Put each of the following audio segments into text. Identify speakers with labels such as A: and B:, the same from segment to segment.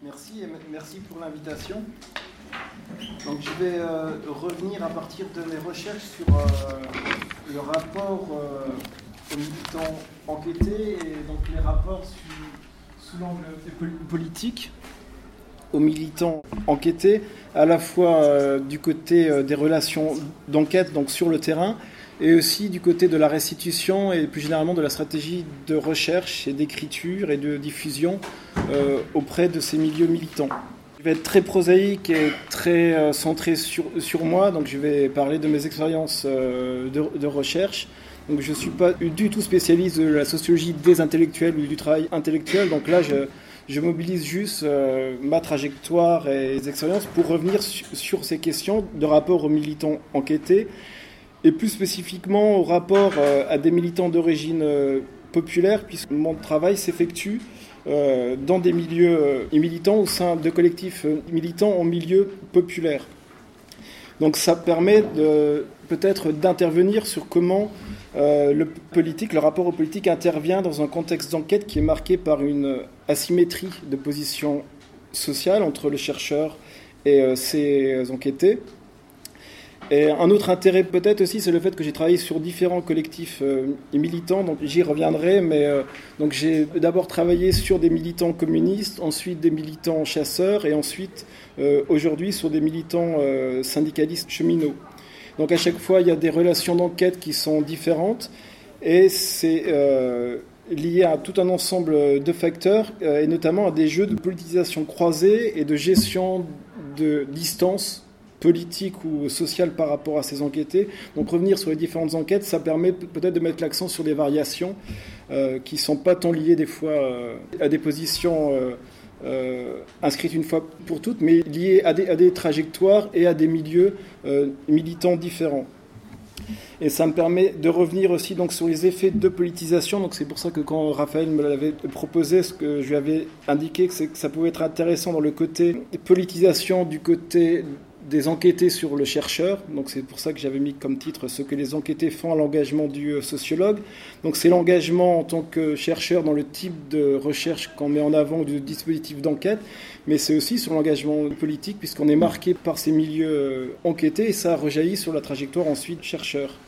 A: Merci et merci pour l'invitation. Donc je vais euh, revenir à partir de mes recherches sur euh, le rapport euh, aux militants enquêtés et donc les rapports sous, sous l'angle politique aux militants enquêtés, à la fois du côté des relations d'enquête, donc sur le terrain, et aussi du côté de la restitution et plus généralement de la stratégie de recherche et d'écriture et de diffusion euh, auprès de ces milieux militants. Je vais être très prosaïque et très euh, centré sur, sur, moi, donc je vais parler de mes expériences euh, de, recherche. Donc je ne suis pas du tout spécialiste de la sociologie des intellectuels ou du travail intellectuel, donc là je, je mobilise juste ma trajectoire et les expériences pour revenir sur ces questions de rapport aux militants enquêtés et plus spécifiquement au rapport euh, à des militants d'origine euh, populaire, puisque mon travail s'effectue euh, dans des milieux militants au sein de collectifs militants en milieu populaire. Donc ça permet peut-être d'intervenir sur comment le rapport au politique intervient dans un contexte d'enquête qui est marqué par une asymétrie de position sociale entre le chercheur et ses enquêtés. Et un autre intérêt peut-être aussi, c'est le fait que j'ai travaillé sur différents collectifs euh, militants, donc j'y reviendrai, mais euh, donc j'ai d'abord travaillé sur des militants communistes, ensuite des militants chasseurs, et ensuite euh, aujourd'hui sur des militants syndicalistes cheminots. Donc à chaque fois, il y a des relations d'enquête qui sont différentes, et c'est lié à tout un ensemble de facteurs, et notamment à des jeux de politisation croisée et de gestion de distance politique ou sociale par rapport à ces enquêtés. Donc revenir sur les différentes enquêtes, ça permet peut-être de mettre l'accent sur des variations euh, qui ne sont pas tant liées des fois euh, à des positions euh, inscrites une fois pour toutes, mais liées à des, à des trajectoires et à des milieux militants différents. Et ça me permet de revenir aussi donc sur les effets de politisation. Donc c'est pour ça que quand Raphaël me l'avait proposé, ce que je lui avais indiqué, c'est que ça pouvait être intéressant dans le côté politisation du côté des enquêtés sur le chercheur. Donc c'est pour ça que j'avais mis comme titre ce que les enquêtés font à l'engagement du euh, sociologue. Donc c'est l'engagement en tant que chercheur dans le type de recherche qu'on met en avant du dispositif d'enquête, mais c'est aussi sur l'engagement politique puisqu'on est marqué par ces milieux euh, enquêtés et ça rejaillit sur la trajectoire ensuite chercheur.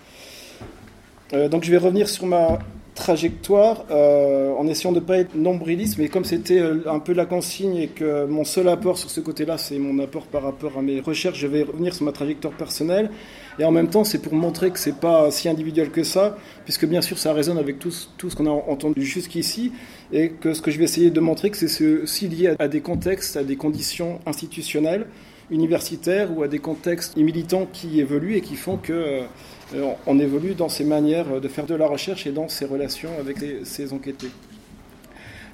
A: Euh, donc je vais revenir sur ma trajectoire euh, en essayant de ne pas être nombriliste, mais comme c'était euh, un peu la consigne et que mon seul apport sur ce côté-là, c'est mon apport par rapport à mes recherches, je vais revenir sur ma trajectoire personnelle. Et en même temps, c'est pour montrer que c'est pas si individuel que ça, puisque bien sûr, ça résonne avec tout, ce qu'on a entendu jusqu'ici, et que ce que je vais essayer de montrer, c'est aussi lié à des contextes, à des conditions institutionnelles, universitaires ou à des contextes militants qui évoluent et qui font que euh, on évolue dans ces manières de faire de la recherche et dans ces relations avec ces enquêtés.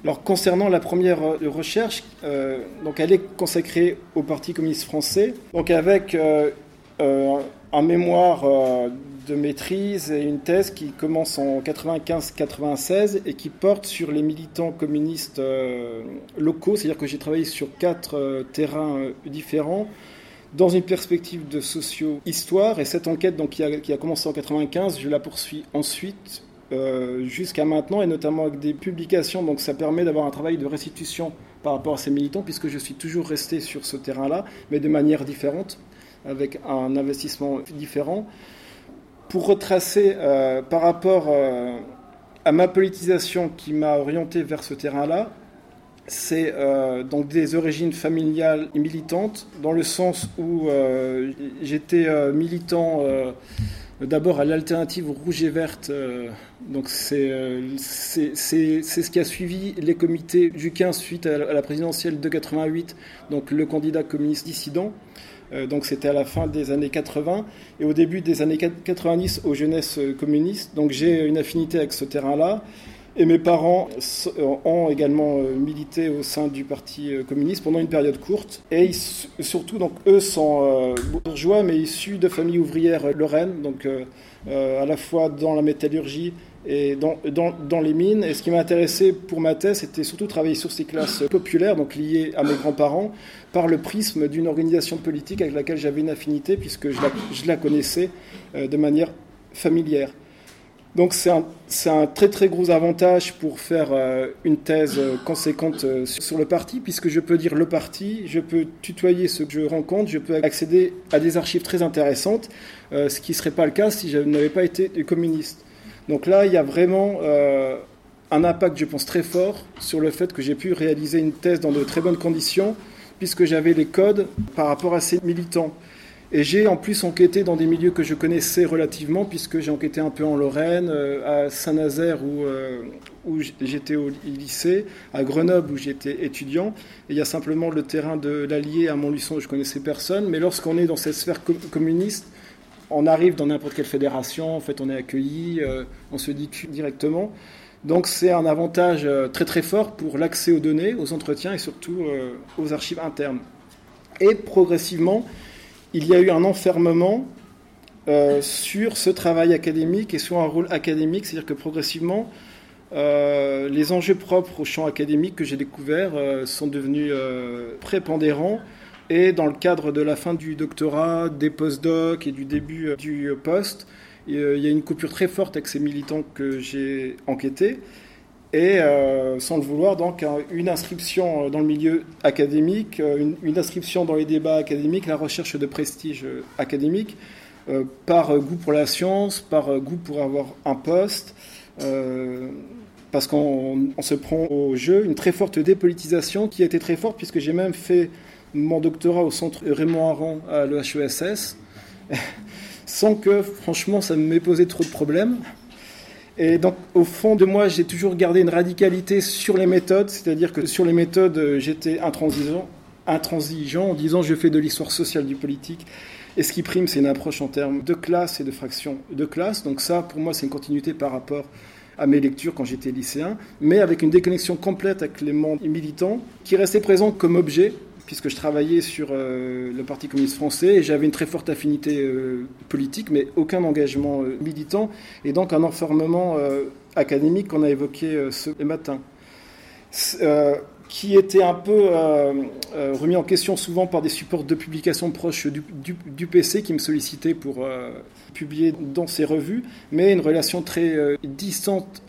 A: Alors concernant la première euh, recherche, euh, donc elle est consacrée au Parti communiste français, donc avec un mémoire de maîtrise et une thèse qui commence en 95-96 et qui porte sur les militants communistes locaux, c'est-à-dire que j'ai travaillé sur quatre terrains différents dans une perspective de socio-histoire. Et cette enquête donc, qui, a, commencé en 95, je la poursuis ensuite euh, jusqu'à maintenant, et notamment avec des publications. Donc ça permet d'avoir un travail de restitution par rapport à ces militants, puisque je suis toujours resté sur ce terrain-là, mais de manière différente, avec un investissement différent. Pour retracer euh, par rapport euh, à ma politisation qui m'a orienté vers ce terrain-là, c'est euh, donc des origines familiales et militantes, dans le sens où euh, j'étais euh, militant d'abord à l'alternative rouge et verte. donc c'est ce qui a suivi les comités du 15 suite à la présidentielle de 88, donc le candidat communiste dissident. donc c'était à la fin des années 80 et au début des années 90 aux jeunesses communistes. Donc j'ai une affinité avec ce terrain-là. Et mes parents ont également euh, milité au sein du Parti euh, communiste pendant une période courte. Et surtout, donc, eux sont euh, bourgeois, mais issus de familles ouvrières lorraines, donc à la fois dans la métallurgie et dans, dans, dans les mines. Et ce qui m'a intéressé pour ma thèse, c'était surtout travailler sur ces classes populaires, donc liées à mes grands-parents, par le prisme d'une organisation politique avec laquelle j'avais une affinité, puisque je la, je la connaissais de manière familière. Donc c'est un, un, très très gros avantage pour faire euh, une thèse euh, conséquente euh, sur le parti, puisque je peux dire le parti, je peux tutoyer ce que je rencontre, je peux accéder à des archives très intéressantes, ce qui ne serait pas le cas si je n'avais pas été communiste. Donc là, il y a vraiment un impact, je pense, très fort sur le fait que j'ai pu réaliser une thèse dans de très bonnes conditions, puisque j'avais les codes par rapport à ces militants. Et j'ai en plus enquêté dans des milieux que je connaissais relativement, puisque j'ai enquêté un peu en Lorraine, euh, à Saint-Nazaire où, euh, où j'étais au lycée, à Grenoble où j'étais étudiant. Et il y a simplement le terrain de l'Allier à Montluçon où je connaissais personne. Mais lorsqu'on est dans cette sphère communiste, on arrive dans n'importe quelle fédération, en fait on est accueilli, euh, on se dit directement. Donc c'est un avantage très très fort pour l'accès aux données, aux entretiens et surtout aux archives internes. Et progressivement, il y a eu un enfermement euh, sur ce travail académique et sur un rôle académique, c'est-à-dire que progressivement, euh, les enjeux propres au champ académique que j'ai découvert euh, sont devenus prépondérants. Et dans le cadre de la fin du doctorat, des post-docs et du début du poste, il y a une coupure très forte avec ces militants que j'ai enquêtés et euh, sans le vouloir, donc une inscription euh, dans le milieu académique, euh, une, inscription dans les débats académiques, la recherche de prestige académique, par goût pour la science, par goût pour avoir un poste, parce qu'on se prend au jeu, une très forte dépolitisation qui a été très forte, puisque j'ai même fait mon doctorat au centre Raymond Aron à l'EHESS, sans que, franchement, ça m'ait posé trop de problèmes. Et donc, au fond de moi, j'ai toujours gardé une radicalité sur les méthodes, c'est-à-dire que sur les méthodes, j'étais intransigeant, intransigeant en disant je fais de l'histoire sociale du politique. Et ce qui prime, c'est une approche en termes de classe et de fraction de classe. Donc ça, pour moi, c'est une continuité par rapport à mes lectures quand j'étais lycéen, mais avec une déconnexion complète avec les mondes militants qui restaient présents comme objet puisque je travaillais sur euh, le Parti communiste français et j'avais une très forte affinité euh, politique, mais aucun engagement euh, militant, et donc un enfermement académique qu'on a évoqué ce matin qui était un peu remis en question souvent par des supports de publication proches du, PC qui me sollicitaient pour publier dans ces revues, mais une relation très distante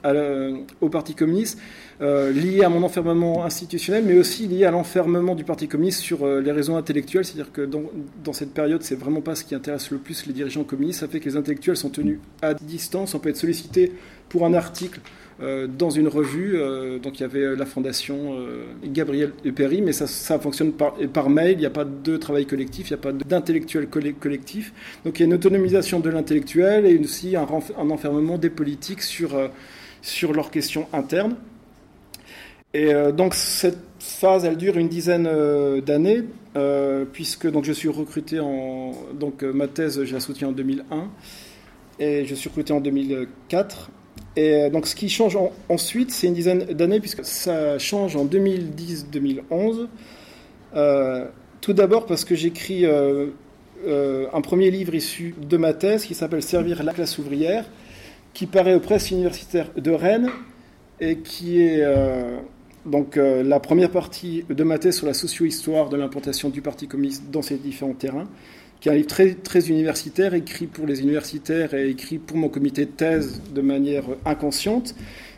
A: au Parti communiste euh, lié à mon enfermement institutionnel, mais aussi lié à l'enfermement du Parti communiste sur euh, les raisons intellectuelles. C'est-à-dire que dans, dans cette période, c'est vraiment pas ce qui intéresse le plus les dirigeants communistes. Ça fait que les intellectuels sont tenus à distance. On peut être sollicité pour un article euh, dans une revue. donc il y avait la fondation Gabriel Perry, mais ça, fonctionne par, mail. Il n'y a pas de travail collectif, il n'y a pas d'intellectuel collectif. Donc il y a une autonomisation de l'intellectuel et aussi un, un, enfermement des politiques sur, sur leurs questions internes. Et euh, donc cette phase, elle dure une dizaine euh, d'années, euh, puisque donc je suis recruté en donc ma thèse, je la soutiens en 2001 et je suis recruté en 2004. Et donc ce qui change ensuite, c'est une dizaine d'années, puisque ça change en 2010-2011. tout d'abord parce que j'écris un premier livre issu de ma thèse qui s'appelle Servir la classe ouvrière, qui paraît aux presses universitaires de Rennes et qui est donc euh, la première partie de ma thèse sur la socio-histoire de l'implantation du Parti communiste dans ces différents terrains, qui est un livre très, universitaire, écrit pour les universitaires et écrit pour mon comité de thèse de manière inconsciente,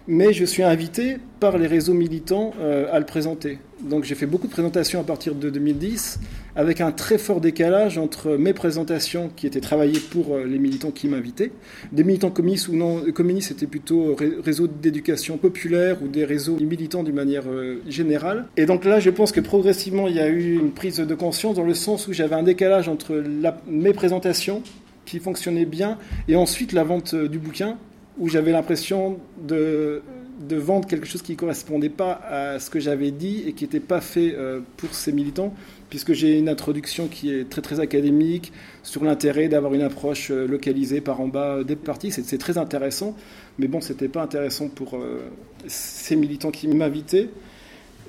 A: mais je suis invité par les réseaux militants euh, à le présenter. Donc j'ai fait beaucoup de présentations à partir de 2010, avec un très fort décalage entre mes présentations qui étaient travaillées pour euh, les militants qui m'invitaient, des militants communistes ou non communistes, c'était plutôt réseaux d'éducation populaire ou des réseaux militants d'une manière euh, générale. Et donc là, je pense que progressivement, il y a eu une prise de conscience dans le sens où j'avais un décalage entre mes présentations qui fonctionnaient bien et ensuite la vente du bouquin où j'avais l'impression de, de, vendre quelque chose qui ne correspondait pas à ce que j'avais dit et qui n'était pas fait euh, pour ces militants, puisque j'ai une introduction qui est très très académique sur l'intérêt d'avoir une approche euh, localisée par en bas des partis. C'est très intéressant, mais bon, ce n'était pas intéressant pour euh, ces militants qui m'invitaient.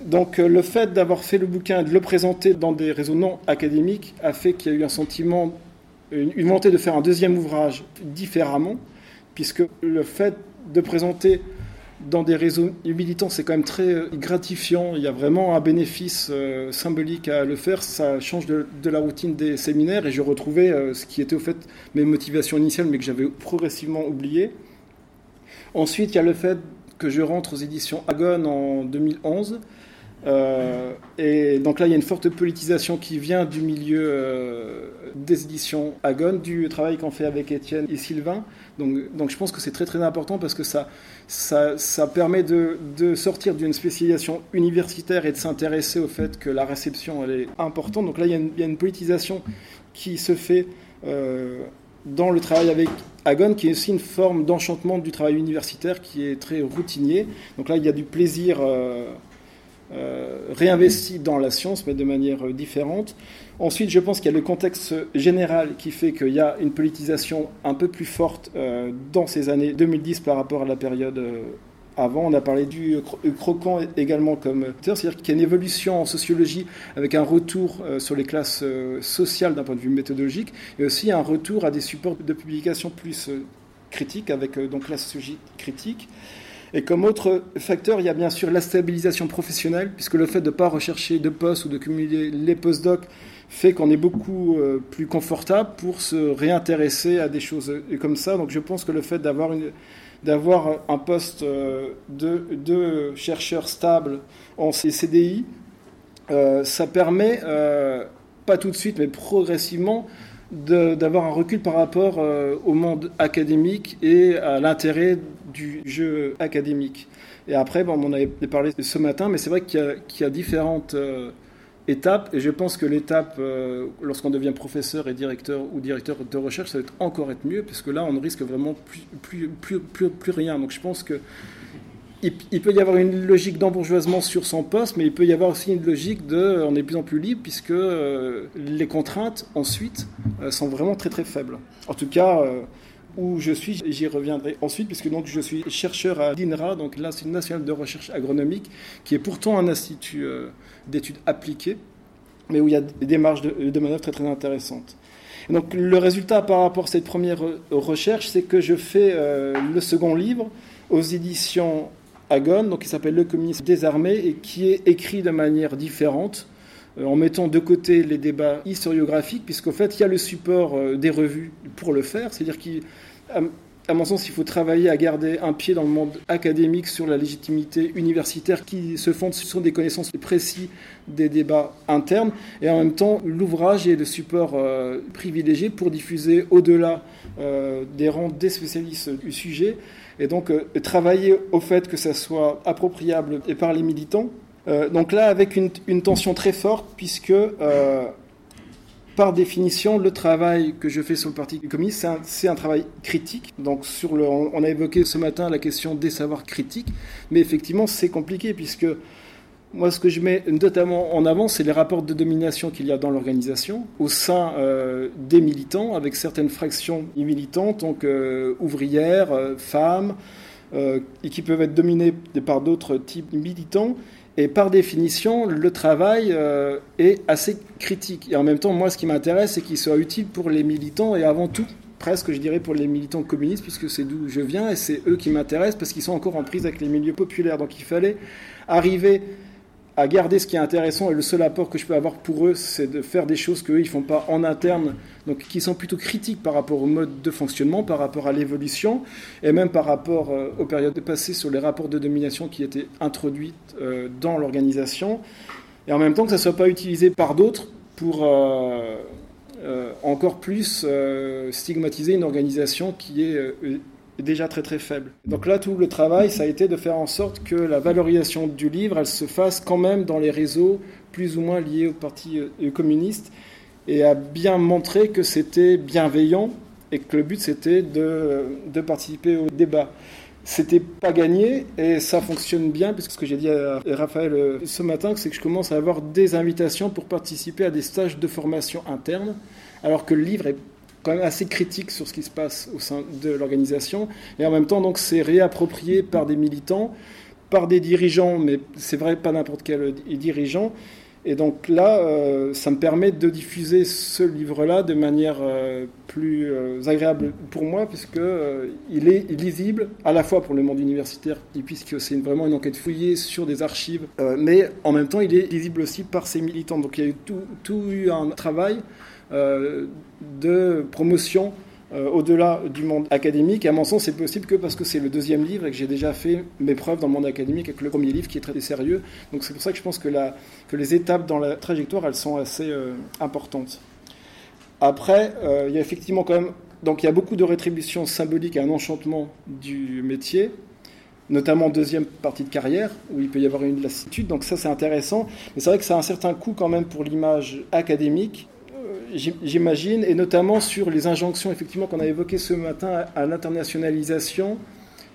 A: Donc le fait d'avoir fait le bouquin et de le présenter dans des réseaux non académiques a fait qu'il y a eu un sentiment, une volonté de faire un deuxième ouvrage différemment puisque le fait de présenter dans des réseaux militants, c'est quand même très euh, gratifiant. Il y a vraiment un bénéfice euh, symbolique à le faire. Ça change de, la routine des séminaires et je retrouvais euh, ce qui était au fait mes motivations initiales, mais que j'avais progressivement oublié. Ensuite, il y a le fait que je rentre aux éditions Agon en 2011. Euh, et donc là, il y a une forte politisation qui vient du milieu euh, des éditions Agon, du travail qu'on fait avec Étienne et Sylvain. Donc, je pense que c'est très très important parce que ça, ça, permet de, sortir d'une spécialisation universitaire et de s'intéresser au fait que la réception elle est importante. Donc là, il y a une, politisation qui se fait euh, dans le travail avec Agon, qui est aussi une forme d'enchantement du travail universitaire qui est très routinier. Donc là, il y a du plaisir réinvesti dans la science, mais de manière différente. Ensuite, je pense qu'il y a le contexte général qui fait qu'il y a une politisation un peu plus forte euh, dans ces années 2010 par rapport à la période euh, avant, on a parlé du croquant également comme c'est-à-dire qu'il y a une évolution en sociologie avec un retour euh, sur les classes euh, sociales d'un point de vue méthodologique et aussi un retour à des supports de publication plus euh, critiques avec donc la sociologie critique. Et comme autre facteur, il y a bien sûr la stabilisation professionnelle, puisque le fait de ne pas rechercher de postes ou de cumuler les postdocs fait qu'on est beaucoup plus confortable pour se réintéresser à des choses comme ça. Donc je pense que le fait d'avoir un poste euh, de, de, chercheur stable en CDI, euh, ça permet, euh, pas tout de suite, mais progressivement, d'avoir un recul par rapport au monde académique et à l'intérêt du jeu académique. Et après, bon, on en avait parlé ce matin, mais c'est vrai qu'il y, a différentes étape. Et je pense que l'étape, euh, lorsqu'on devient professeur et directeur ou directeur de recherche, ça va être encore être mieux, parce que là, on ne risque vraiment plus, plus rien. Donc je pense que il, peut y avoir une logique d'embourgeoisement sur son poste, mais il peut y avoir aussi une logique de on est de plus en plus libre, puisque euh, les contraintes, ensuite, euh, sont vraiment très très faibles. En tout cas, où je suis, j'y reviendrai ensuite, puisque donc je suis chercheur à l'INRA, donc l'Institut national de recherche agronomique, qui est pourtant un institut d'études appliquées, mais où il y a des démarches de, de manœuvre très très intéressantes. Donc le résultat par rapport à cette première recherche, c'est que je fais euh, le second livre aux éditions Agon, donc qui s'appelle Le communisme désarmé et qui est écrit de manière différente euh, en mettant de côté les débats historiographiques, puisqu'au fait, il y a le support euh, des revues pour le faire, c'est-à-dire qu'il à mon sens, il faut travailler à garder un pied dans le monde académique sur la légitimité universitaire qui se fonde sur des connaissances précises des débats internes. Et en même temps, l'ouvrage est le support euh, privilégié pour diffuser au-delà des rangs des spécialistes du sujet. Et donc, euh, travailler au fait que ça soit appropriable et par les militants. donc là, avec une, tension très forte, puisque par définition, le travail que je fais sur le Parti communiste, c'est un, travail critique. Donc, sur le, on, a évoqué ce matin la question des savoirs critiques, mais effectivement, c'est compliqué puisque moi, ce que je mets notamment en avant, c'est les rapports de domination qu'il y a dans l'organisation, au sein euh, des militants, avec certaines fractions militantes, donc euh, ouvrières, euh, femmes, et qui peuvent être dominées par d'autres types militants. Et par définition, le travail est assez critique. Et en même temps, moi, ce qui m'intéresse, c'est qu'il soit utile pour les militants et avant tout, presque, je dirais, pour les militants communistes, puisque c'est d'où je viens et c'est eux qui m'intéressent parce qu'ils sont encore en prise avec les milieux populaires. Donc il fallait arriver à garder ce qui est intéressant et le seul apport que je peux avoir pour eux, c'est de faire des choses qu'eux, ils font pas en interne, donc qui sont plutôt critiques par rapport au mode de fonctionnement, par rapport à l'évolution et même par rapport euh, aux périodes passées sur les rapports de domination qui étaient introduits euh, dans l'organisation. Et en même temps que ça ne soit pas utilisé par d'autres pour euh, encore plus stigmatiser une organisation qui est déjà très très faible. Donc là, tout le travail, ça a été de faire en sorte que la valorisation du livre, elle se fasse quand même dans les réseaux plus ou moins liés au Parti euh, communiste, et à bien montrer que c'était bienveillant et que le but c'était de, de participer au débat. C'était pas gagné et ça fonctionne bien, puisque ce que j'ai dit à Raphaël euh, ce matin, c'est que je commence à avoir des invitations pour participer à des stages de formation interne, alors que le livre est quand même assez critique sur ce qui se passe au sein de l'organisation. Et en même temps, donc, c'est réapproprié par des militants, par des dirigeants, mais c'est vrai, pas n'importe quel dirigeant. Et donc là, euh, ça me permet de diffuser ce livre-là de manière euh, plus euh, agréable pour moi, puisqu'il est lisible à la fois pour le monde universitaire, puisque c'est vraiment une enquête fouillée sur des archives, mais en même temps, il est lisible aussi par ses militants. Donc il y a eu tout, un travail de promotion euh, au-delà du monde académique. Et à mon sens, c'est possible que parce que c'est le deuxième livre et que j'ai déjà fait mes preuves dans le monde académique avec le premier livre qui est très sérieux. Donc c'est pour ça que je pense que, les étapes dans la trajectoire, elles sont assez euh, importantes. Après, euh, il y a effectivement quand même... Donc il y a beaucoup de rétributions symboliques et un enchantement du métier notamment deuxième partie de carrière, où il peut y avoir une lassitude. Donc ça, c'est intéressant. Mais c'est vrai que ça a un certain coût quand même pour l'image académique j'imagine, et notamment sur les injonctions effectivement qu'on a évoquées ce matin à l'internationalisation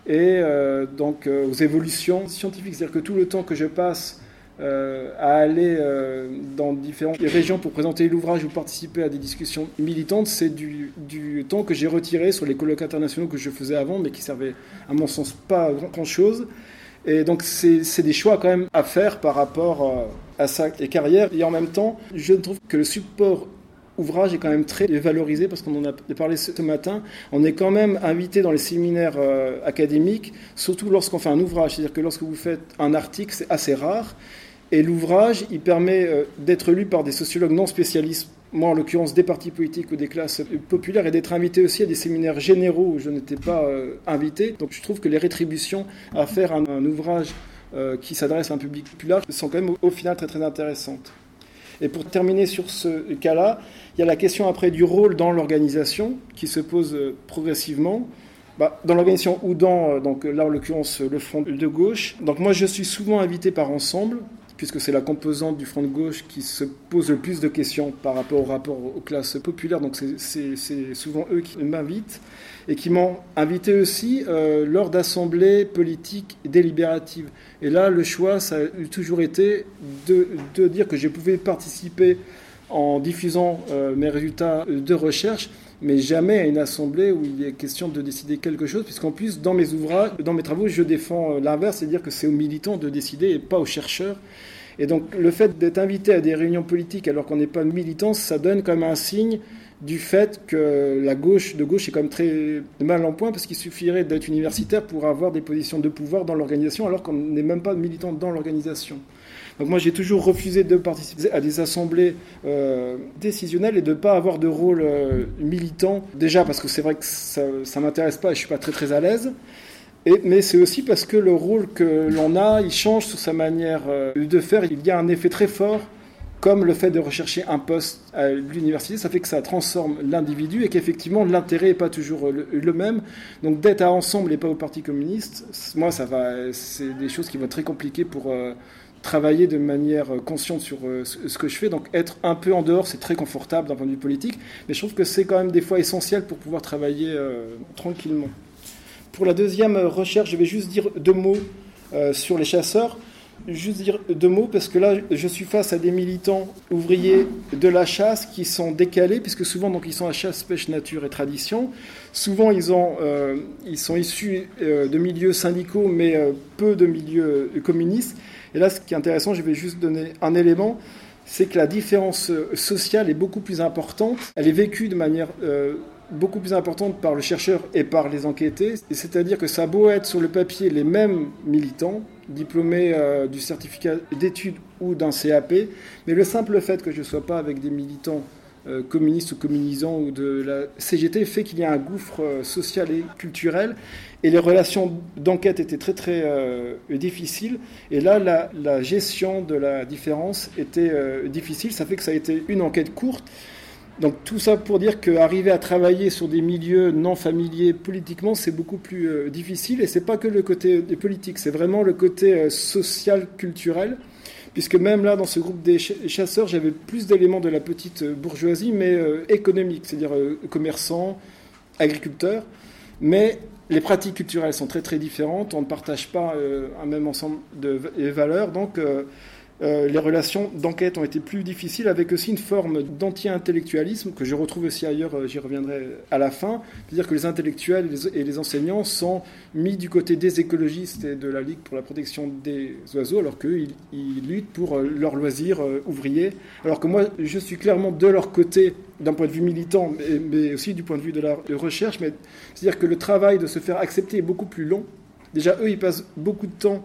A: et euh, donc euh, aux évolutions scientifiques. C'est-à-dire que tout le temps que je passe euh, à aller dans différentes régions pour présenter l'ouvrage ou participer à des discussions militantes, c'est du, temps que j'ai retiré sur les colloques internationaux que je faisais avant, mais qui servaient à mon sens pas grand-chose. Et donc c'est des choix quand même à faire par rapport à sa carrière. Et en même temps, je trouve que le support ouvrage est quand même très valorisé parce qu'on en a parlé ce matin. On est quand même invité dans les séminaires euh, académiques, surtout lorsqu'on fait un ouvrage. C'est-à-dire que lorsque vous faites un article, c'est assez rare. Et l'ouvrage, il permet euh, d'être lu par des sociologues non spécialistes, moi en l'occurrence des partis politiques ou des classes populaires, et d'être invité aussi à des séminaires généraux où je n'étais pas euh, invité. Donc je trouve que les rétributions à faire un, ouvrage qui s'adresse à un public plus large sont quand même au final très très intéressantes. Et pour terminer sur ce cas-là, il y a la question après du rôle dans l'organisation qui se pose euh, progressivement. Bah, dans l'organisation ou dans, euh, donc là en l'occurrence, le front de gauche. Donc moi je suis souvent invité par ensemble, puisque c'est la composante du front de gauche qui se pose le plus de questions par rapport au rapport aux classes populaires. Donc c'est souvent eux qui m'invitent et qui m'ont invité aussi euh, lors d'assemblées politiques délibératives. Et là, le choix, ça a toujours été de dire que je pouvais participer en diffusant euh, mes résultats de recherche, mais jamais à une assemblée où il est question de décider quelque chose, puisqu'en plus, dans mes ouvrages, dans mes travaux, je défends euh, l'inverse, c'est-à-dire que c'est aux militants de décider et pas aux chercheurs. Et donc, le fait d'être invité à des réunions politiques alors qu'on n'est pas militant, ça donne comme un signe du fait que la gauche de gauche est quand même très mal en point parce qu'il suffirait d'être universitaire pour avoir des positions de pouvoir dans l'organisation alors qu'on n'est même pas militant dans l'organisation. Donc moi j'ai toujours refusé de participer à des assemblées euh, décisionnelles et de ne pas avoir de rôle euh, militant. Déjà parce que c'est vrai que ça ne m'intéresse pas et je ne suis pas très très à l'aise. mais c'est aussi parce que le rôle que l'on a, il change sur sa manière euh, de faire. Il y a un effet très fort comme le fait de rechercher un poste à l'université, ça fait que ça transforme l'individu et qu'effectivement l'intérêt n'est pas toujours le, même. Donc d'être à ensemble et pas au Parti communiste, moi ça va, c'est des choses qui vont être très compliquées pour travailler de manière consciente sur euh, ce que je fais. Donc être un peu en dehors, c'est très confortable d'un point de vue politique, mais je trouve que c'est quand même des fois essentiel pour pouvoir travailler euh, tranquillement. Pour la deuxième recherche, je vais juste dire deux mots sur les chasseurs juste dire deux mots parce que là, je suis face à des militants ouvriers de la chasse qui sont décalés, puisque souvent, donc, ils sont à chasse, pêche, nature et tradition. Souvent, ils, ont, euh, ils sont issus euh, de milieux syndicaux, mais euh, peu de milieux communistes. Et là, ce qui est intéressant, je vais juste donner un élément, c'est que la différence sociale est beaucoup plus importante. Elle est vécue de manière beaucoup plus importante par le chercheur et par les enquêtés. C'est-à-dire que ça a beau être sur le papier les mêmes militants, diplômés euh, du certificat d'études ou d'un CAP, mais le simple fait que je ne sois pas avec des militants euh, communistes ou communisants ou de la CGT fait qu'il y a un gouffre euh, social et culturel et les relations d'enquête étaient très très difficiles et là la, gestion de la différence était difficile ça fait que ça a été une enquête courte donc tout ça pour dire qu'arriver à travailler sur des milieux non familiers politiquement, c'est beaucoup plus euh, difficile. Et c'est pas que le côté des politiques, c'est vraiment le côté euh, social, culturel. Puisque même là, dans ce groupe des chasseurs, j'avais plus d'éléments de la petite euh, bourgeoisie, mais économique, c'est-à-dire commerçants, agriculteurs. Mais les pratiques culturelles sont très très différentes. On ne partage pas un même ensemble de valeurs. Donc euh, les relations d'enquête ont été plus difficiles, avec aussi une forme d'anti-intellectualisme que je retrouve aussi ailleurs, euh, j'y reviendrai à la fin. C'est-à-dire que les intellectuels et les enseignants sont mis du côté des écologistes et de la Ligue pour la protection des oiseaux, alors qu'eux, ils, luttent pour euh, leurs loisirs ouvriers. Alors que moi, je suis clairement de leur côté d'un point de vue militant, mais, mais, aussi du point de vue de la recherche. C'est-à-dire que le travail de se faire accepter est beaucoup plus long. Déjà, eux, ils passent beaucoup de temps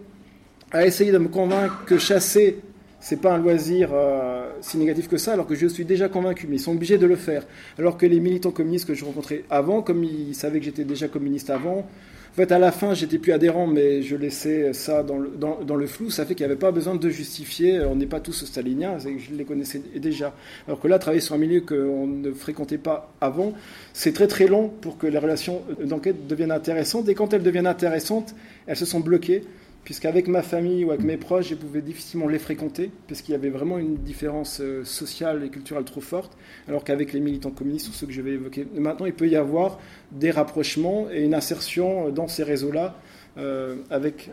A: à essayer de me convaincre que chasser, c'est pas un loisir euh, si négatif que ça, alors que je suis déjà convaincu, mais ils sont obligés de le faire. Alors que les militants communistes que je rencontrais avant, comme ils savaient que j'étais déjà communiste avant, en fait, à la fin, j'étais plus adhérent, mais je laissais ça dans le, dans, le flou. Ça fait qu'il n'y avait pas besoin de justifier. On n'est pas tous staliniens, je les connaissais déjà. Alors que là, travailler sur un milieu qu'on ne fréquentait pas avant, c'est très très long pour que les relations d'enquête deviennent intéressantes. Et quand elles deviennent intéressantes, elles se sont bloquées puisqu'avec ma famille ou avec mes proches, je pouvais difficilement les fréquenter, parce qu'il y avait vraiment une différence euh, sociale et culturelle trop forte, alors qu'avec les militants communistes, ou ceux que je vais évoquer maintenant, il peut y avoir des rapprochements et une insertion euh, dans ces réseaux-là euh, avec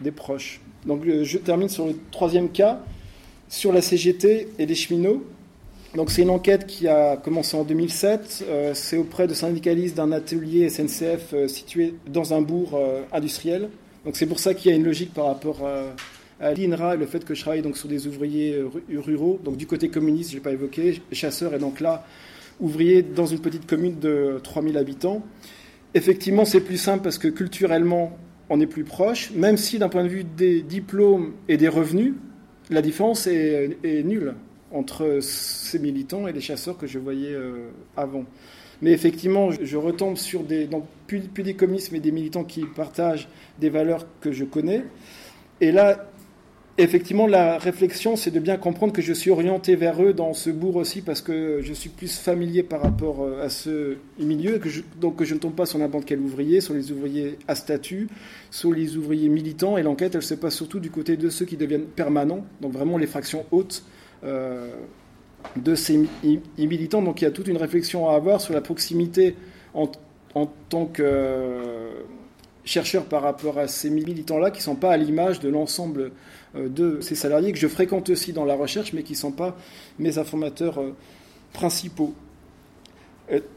A: des proches. Donc je termine sur le troisième cas, sur la CGT et les cheminots. Donc c'est une enquête qui a commencé en 2007. c'est auprès de syndicalistes d'un atelier SNCF situé dans un bourg industriel. Donc c'est pour ça qu'il y a une logique par rapport à, l'INRA et le fait que je travaille donc sur des ouvriers euh, ruraux. Donc du côté communiste, je n'ai pas évoqué, chasseur et donc là, ouvrier dans une petite commune de 3000 habitants. Effectivement, c'est plus simple parce que culturellement, on est plus proche, même si d'un point de vue des diplômes et des revenus, la différence est, nulle entre ces militants et les chasseurs que je voyais euh, avant. Mais effectivement, je retombe sur des, plus, des communistes, mais des militants qui partagent des valeurs que je connais. Et là, effectivement, la réflexion, c'est de bien comprendre que je suis orienté vers eux dans ce bourg aussi, parce que je suis plus familier par rapport euh, à ce milieu, que donc que je ne tombe pas sur n'importe quel ouvrier, sur les ouvriers à statut, sur les ouvriers militants. Et l'enquête, elle se passe surtout du côté de ceux qui deviennent permanents, donc vraiment les fractions hautes. Euh, de ces militants. Donc il y a toute une réflexion à avoir sur la proximité en, tant que euh, chercheur par rapport à ces militants-là qui ne sont pas à l'image de l'ensemble euh, de ces salariés que je fréquente aussi dans la recherche, mais qui ne sont pas mes informateurs euh, principaux.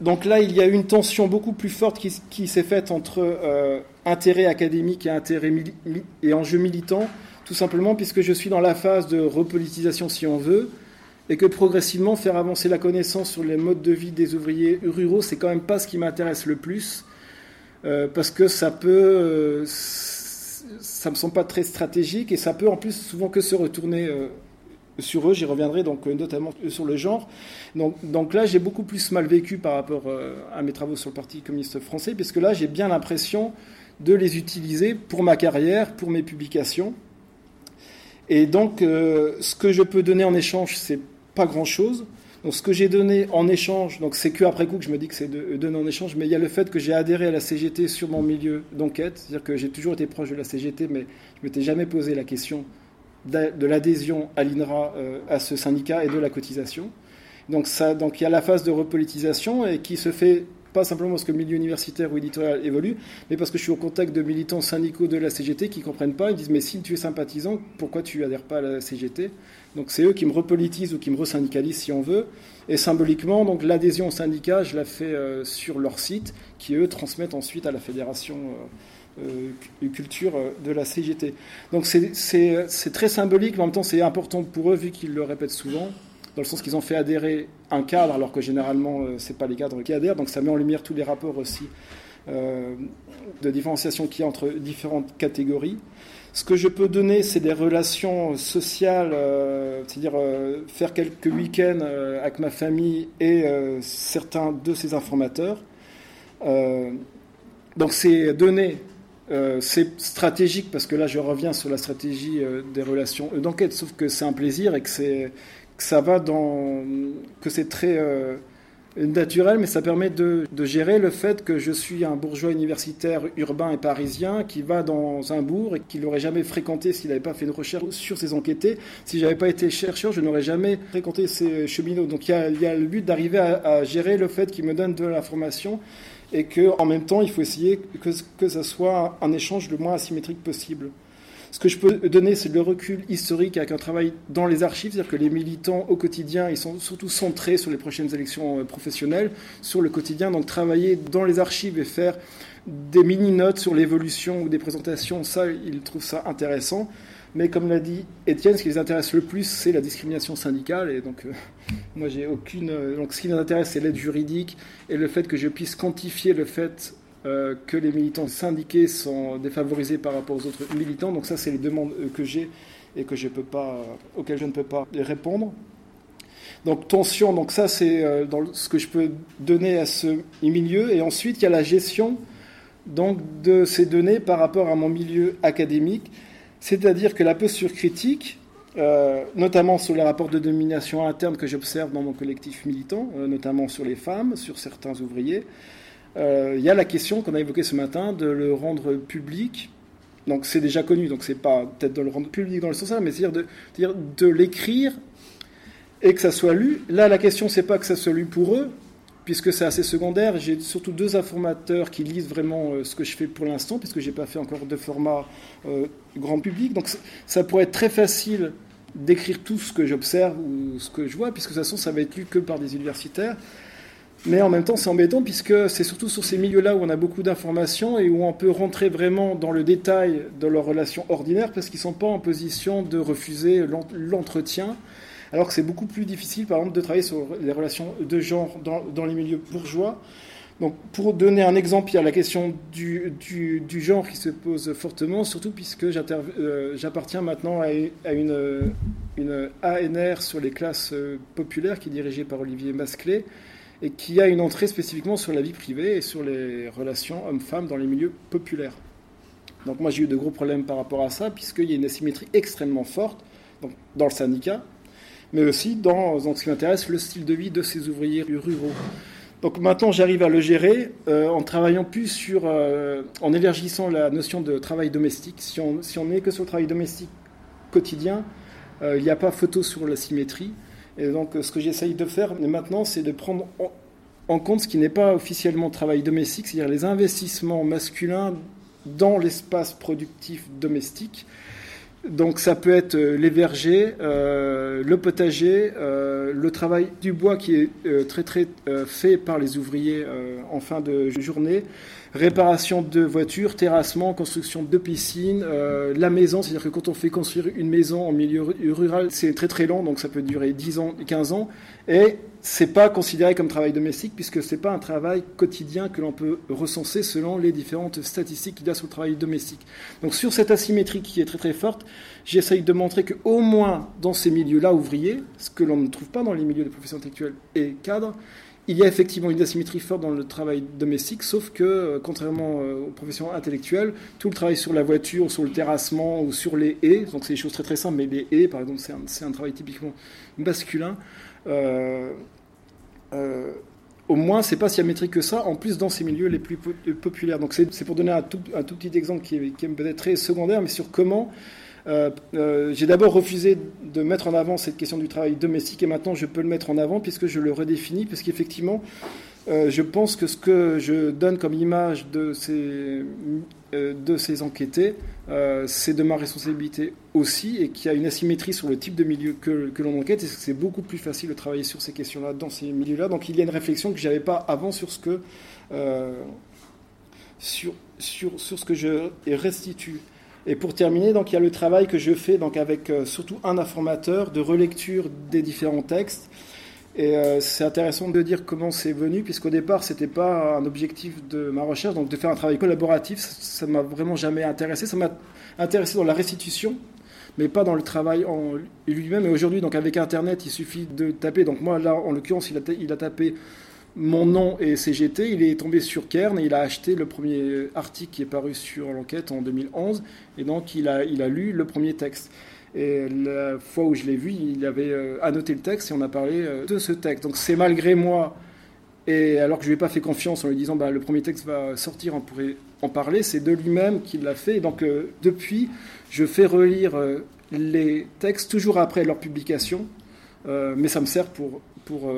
A: Donc là, il y a une tension beaucoup plus forte qui, s'est faite entre intérêt académique et intérêt et enjeu militant, tout simplement puisque je suis dans la phase de repolitisation, si on veut, et que progressivement faire avancer la connaissance sur les modes de vie des ouvriers ruraux, c'est quand même pas ce qui m'intéresse le plus, euh, parce que ça peut, euh, ça me semble pas très stratégique et ça peut en plus souvent que se retourner euh, sur eux. J'y reviendrai donc notamment sur le genre. Donc, donc là, j'ai beaucoup plus mal vécu par rapport à mes travaux sur le Parti communiste français, puisque là, j'ai bien l'impression de les utiliser pour ma carrière, pour mes publications. Et donc, ce que je peux donner en échange, c'est pas grand-chose. Donc ce que j'ai donné en échange, donc c'est que après coup que je me dis que c'est de, donner en échange, mais il y a le fait que j'ai adhéré à la CGT sur mon milieu d'enquête, c'est-à-dire que j'ai toujours été proche de la CGT, mais je m'étais jamais posé la question de l'adhésion à l'INRA, euh, à ce syndicat et de la cotisation. Donc, ça, donc il y a la phase de repolitisation et qui se fait pas simplement parce que le milieu universitaire ou éditorial évolue, mais parce que je suis au contact de militants syndicaux de la CGT qui ne comprennent pas. Ils disent Mais si tu es sympathisant, pourquoi tu adhères pas à la CGT Donc c'est eux qui me repolitisent ou qui me resyndicalisent si on veut. Et symboliquement, l'adhésion au syndicat, je la fais euh, sur leur site, qui eux transmettent ensuite à la fédération. Euh, euh, culture de la CGT. Donc c'est très symbolique, mais en même temps c'est important pour eux vu qu'ils le répètent souvent dans le sens qu'ils ont fait adhérer un cadre, alors que généralement, euh, ce n'est pas les cadres qui adhèrent. Donc ça met en lumière tous les rapports aussi euh, de différenciation qu'il y a entre différentes catégories. Ce que je peux donner, c'est des relations sociales, euh, c'est-à-dire faire quelques week-ends avec ma famille et certains de ces informateurs. donc c'est donné c'est stratégique parce que là je reviens sur la stratégie des relations d'enquête, sauf que c'est un plaisir et que c'est que ça va dans que c'est très euh, naturel, mais ça permet de, gérer le fait que je suis un bourgeois universitaire urbain et parisien qui va dans un bourg et qui l'aurait jamais fréquenté s'il n'avait pas fait une recherche sur ces enquêtés. Si j'avais pas été chercheur, je n'aurais jamais fréquenté ces cheminots. Donc il y a, le but d'arriver à, gérer le fait qu'ils me donnent de l'information et que en même temps il faut essayer que, que ça soit un échange le moins asymétrique possible. Ce que je peux donner, c'est le recul historique avec un travail dans les archives, c'est-à-dire que les militants au quotidien, ils sont surtout centrés sur les prochaines élections euh, professionnelles, sur le quotidien. Donc travailler dans les archives et faire des mini-notes sur l'évolution ou des présentations, ça, ils trouvent ça intéressant. Mais comme l'a dit Étienne, ce qui les intéresse le plus, c'est la discrimination syndicale. Et donc, euh, moi, j'ai aucune. Euh, donc, ce qui les intéresse, c'est l'aide juridique et le fait que je puisse quantifier le fait euh, que les militants syndiqués sont défavorisés par rapport aux autres militants. Donc ça, c'est les demandes euh, que j'ai et pas, auxquelles je ne peux pas répondre. Donc tension, donc ça c'est euh, ce que je peux donner à ce milieu. Et ensuite il y a la gestion donc, de ces données par rapport à mon milieu académique. C'est-à-dire que la posture critique, euh, notamment sur les rapports de domination interne que j'observe dans mon collectif militant, euh, notamment sur les femmes, sur certains ouvriers, il y a la question qu'on a évoquée ce matin de le rendre public. Donc c'est déjà connu, donc c'est pas peut-être de le rendre public dans le sens là, mais c'est-à-dire de, de l'écrire et que ça soit lu. Là, la question, c'est pas que ça soit lu pour eux, puisque c'est assez secondaire. J'ai surtout deux informateurs qui lisent vraiment euh, ce que je fais pour l'instant, puisque j'ai pas fait encore de format euh, grand public. Donc, ça pourrait être très facile d'écrire tout ce que j'observe ou ce que je vois, puisque de toute façon, ça va être lu que par des universitaires. Mais en même temps, c'est embêtant puisque c'est surtout sur ces milieux-là où on a beaucoup d'informations et où on peut rentrer vraiment dans le détail de leurs relations ordinaires parce qu'ils ne sont pas en position de refuser l'entretien alors que c'est beaucoup plus difficile, par exemple, de travailler sur les relations de genre dans, les milieux bourgeois. Donc, pour donner un exemple, il y a la question du, genre qui se pose fortement, surtout puisque euh, j'appartiens maintenant à, une, ANR sur les classes euh, populaires qui est dirigée par Olivier Masclé et qui a une entrée spécifiquement sur la vie privée et sur les relations hommes-femmes dans les milieux populaires. Donc moi j'ai eu de gros problèmes par rapport à ça, puisqu'il y a une asymétrie extrêmement forte dans le syndicat, mais aussi dans, ce qui m'intéresse, le style de vie de ces ouvriers ruraux. Donc maintenant, j'arrive à le gérer euh, en travaillant plus sur, euh, en élargissant la notion de travail domestique. Si on si n'est que sur le travail domestique quotidien, euh, il n'y a pas photo sur la symétrie. Et donc, ce que j'essaye de faire maintenant, c'est de prendre en, compte ce qui n'est pas officiellement travail domestique, c'est-à-dire les investissements masculins dans l'espace productif domestique. Donc ça peut être euh, les vergers, euh, le potager, euh, le travail du bois qui est très très fait par les ouvriers en fin de journée, réparation de voitures, terrassement, construction de piscines, la maison, c'est-à-dire que quand on fait construire une maison en milieu rural, c'est très très long, donc ça peut durer 10 ans, 15 ans, et c'est pas considéré comme travail domestique puisque c'est pas un travail quotidien que l'on peut recenser selon les différentes statistiques qu'il y a sur le travail domestique. Donc sur cette asymétrie qui est très très forte, j'essaye de montrer que au moins dans ces milieux-là ouvriers, ce que l'on ne trouve pas dans les milieux de profession intellectuelle et cadres, il y a effectivement une asymétrie forte dans le travail domestique, sauf que, euh, contrairement euh, aux professions intellectuelles, tout le travail sur la voiture, sur le terrassement ou sur les haies, donc c'est des choses très très simples, mais les haies, par exemple, c'est un, travail typiquement masculin, euh, au moins, c'est pas si que ça, en plus dans ces milieux les plus populaires. Donc c'est pour donner un tout, petit exemple qui est, qui est peut-être très secondaire, mais sur comment euh, j'ai d'abord refusé de mettre en avant cette question du travail domestique et maintenant je peux le mettre en avant puisque je le redéfinis, parce qu'effectivement, euh, je pense que ce que je donne comme image de ces, euh, enquêtés, euh, c'est de ma responsabilité aussi, et qu'il y a une asymétrie sur le type de milieu que, l'on enquête, et c'est beaucoup plus facile de travailler sur ces questions-là dans ces milieux-là. Donc il y a une réflexion que je n'avais pas avant sur, ce que je restitue. Et pour terminer, donc il y a le travail que je fais donc avec surtout un informateur de relecture des différents textes et euh, c'est intéressant de dire comment c'est venu, puisqu'au départ, ce n'était pas un objectif de ma recherche, donc de faire un travail collaboratif, ça ne m'a vraiment jamais intéressé. Ça m'a intéressé dans la restitution, mais pas dans le travail en lui-même. Et aujourd'hui, donc avec Internet, il suffit de taper. Donc moi, là, en l'occurrence, il a tapé mon nom et CGT, il est tombé sur Kern et il a acheté le premier article qui est paru sur l'enquête en 2011, et donc il a, lu le premier texte. Et la fois où je l'ai vu, il avait euh, annoté le texte et on a parlé euh, de ce texte. Donc c'est malgré moi, et alors que je lui ai pas fait confiance en lui disant bah, le premier texte va sortir, on pourrait en parler, c'est de lui-même qu'il l'a fait. Et donc euh, depuis, je fais relire les textes toujours après leur publication, mais ça me sert pour, pour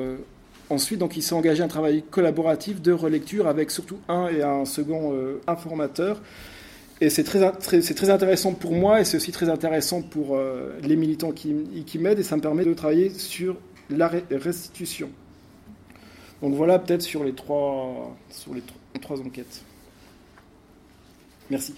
A: ensuite. Donc il s'est engagé un travail collaboratif de relecture avec surtout un et un second informateur. Et c'est très, très intéressant pour moi et c'est aussi très intéressant pour euh, les militants qui, qui m'aident et ça me permet de travailler sur la restitution. Donc voilà peut-être sur les trois, sur les trois enquêtes. Merci.